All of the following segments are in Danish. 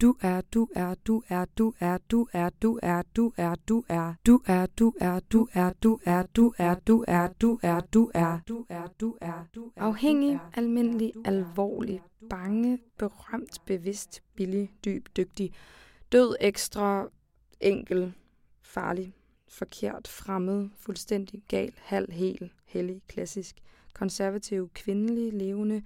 Du er, du er, du er, du er, du er, du er, du er, du er, du er, du er, du er, du er, du er, du er, du er, du er, du er, du er, du er. Afhængig, almindelig, alvorlig, bange, berømt, bevidst, billig, dyb, dygtig, død, ekstra, enkel, farlig, forkert, fremmed, fuldstændig, gal, halv, hel, hellig, klassisk, konservativ, kvindelig, levende,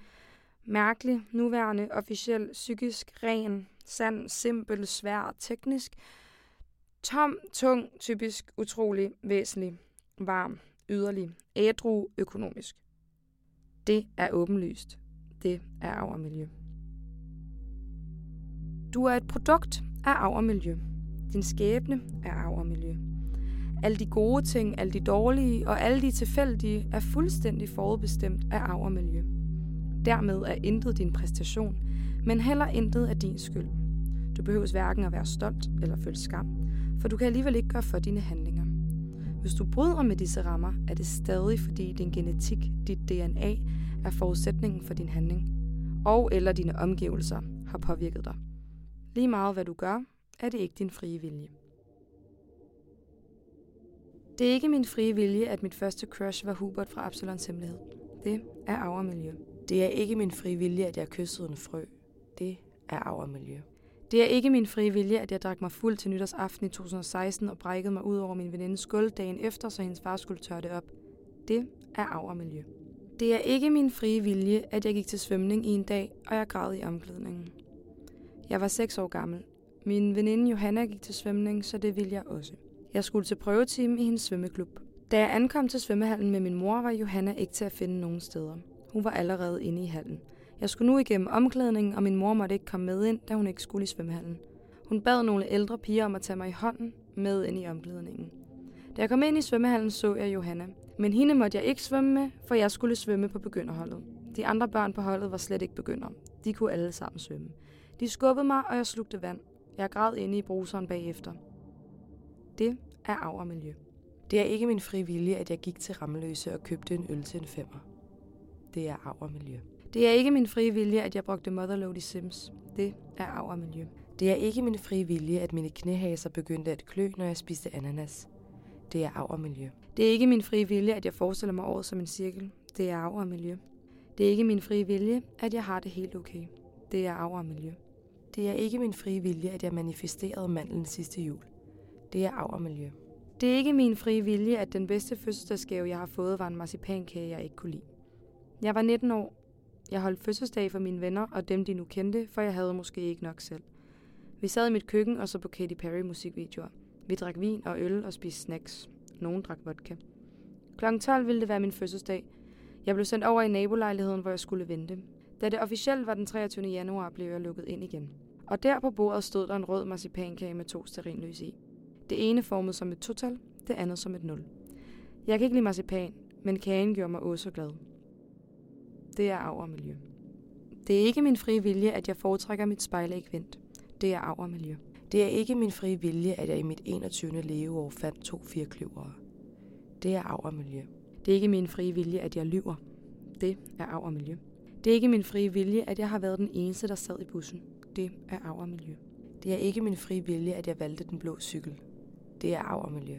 mærkelig, nuværende, officiel, psykisk, ren, sand, simpel, svær, teknisk, tom, tung, typisk, utrolig, væsentlig, varm, yderlig, ædru, økonomisk. Det er åbenlyst. Det er arv og miljø. Du er et produkt af arv og miljø. Din skæbne er arv og miljø. Alle de gode ting, alle de dårlige og alle de tilfældige er fuldstændig forudbestemt af arv og miljø. Dermed er intet din præstation, men heller intet af din skyld. Du behøves hverken at være stolt eller føle skam, for du kan alligevel ikke gøre for dine handlinger. Hvis du bryder med disse rammer, er det stadig fordi din genetik, dit DNA, er forudsætningen for din handling, og eller dine omgivelser har påvirket dig. Lige meget hvad du gør, er det ikke din frie vilje. Det er ikke min frie vilje, at mit første crush var Hubert fra Absalons Hemmelighed. Det er arv miljø. Det er ikke min frie vilje, at jeg kyssede en frø. Det er arv miljø. Det er ikke min frie vilje, at jeg drak mig fuld til nytårsaften i 2016 og brækkede mig ud over min venindes skuld dagen efter, så hendes far skulle tørre det op. Det er arv miljø. Det er ikke min frie vilje, at jeg gik til svømning i en dag, og jeg græd i omklædningen. Jeg var 6 år gammel. Min veninde Johanna gik til svømning, så det ville jeg også. Jeg skulle til prøvetime i hendes svømmeklub. Da jeg ankom til svømmehallen med min mor, var Johanna ikke til at finde nogen steder. Hun var allerede inde i hallen. Jeg skulle nu igennem omklædningen, og min mor måtte ikke komme med ind, da hun ikke skulle i svømmehallen. Hun bad nogle ældre piger om at tage mig i hånden med ind i omklædningen. Da jeg kom ind i svømmehallen, så jeg Johanna. Men hende måtte jeg ikke svømme med, for jeg skulle svømme på begynderholdet. De andre børn på holdet var slet ikke begynder. De kunne alle sammen svømme. De skubbede mig, og jeg slugte vand. Jeg græd inde i bruseren bagefter. Det er arv miljø. Det er ikke min fri vilje, at jeg gik til Rammeløse og købte en øl til en femmer. Det er arv miljø. Det er ikke min frie vilje, at jeg brugte Motherload i Sims. Det er arv miljø. Det er ikke min frie vilje, at mine knæhaser begyndte at klø, når jeg spiste ananas. Det er arv miljø. Det er ikke min frie vilje, at jeg forestiller mig året som en cirkel. Det er arv miljø. Det er ikke min frie vilje, at jeg har det helt okay. Det er arv miljø. Det er ikke min frie vilje, at jeg manifesterede mandlen sidste jul. Det er arv miljø. Det er ikke min frie vilje, at den bedste fødselsdagsgave, jeg har fået, var en marcipankage, jeg ikke kunne lide. Jeg var 19 år. Jeg holdt fødselsdag for mine venner og dem, de nu kendte, for jeg havde måske ikke nok selv. Vi sad i mit køkken og så på Katy Perry musikvideoer. Vi drak vin og øl og spiste snacks. Nogen drak vodka. Klokken 12 ville det være min fødselsdag. Jeg blev sendt over i nabolejligheden, hvor jeg skulle vente. Da det officielt var den 23. januar, blev jeg lukket ind igen. Og der på bordet stod der en rød marcipankage med to sterinlys i. Det ene formet som et total, det andet som et nul. Jeg kan ikke lide marcipan, men kagen gjorde mig også glad. Det er arv og miljø. Det er ikke min frie vilje, at jeg foretrækker mit spejlæg vendt. Det er arv og miljø. Det er ikke min frie vilje, at jeg i mit 21. leveår fandt to firkløvere. Det er arv og miljø. Det er ikke min frie vilje, at jeg lyver. Det er arv og miljø. Det er ikke min frie vilje, at jeg har været den eneste, der sad i bussen. Det er arv og miljø. Det er ikke min frie vilje, at jeg valgte den blå cykel. Det er arv og miljø.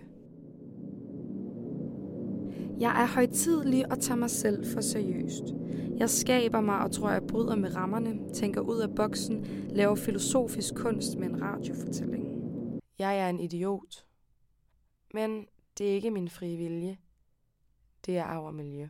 Jeg er højtidlig og tager mig selv for seriøst. Jeg skaber mig og tror, jeg bryder med rammerne, tænker ud af boksen, laver filosofisk kunst med en radiofortælling. Jeg er en idiot. Men det er ikke min frie vilje. Det er arv og miljø.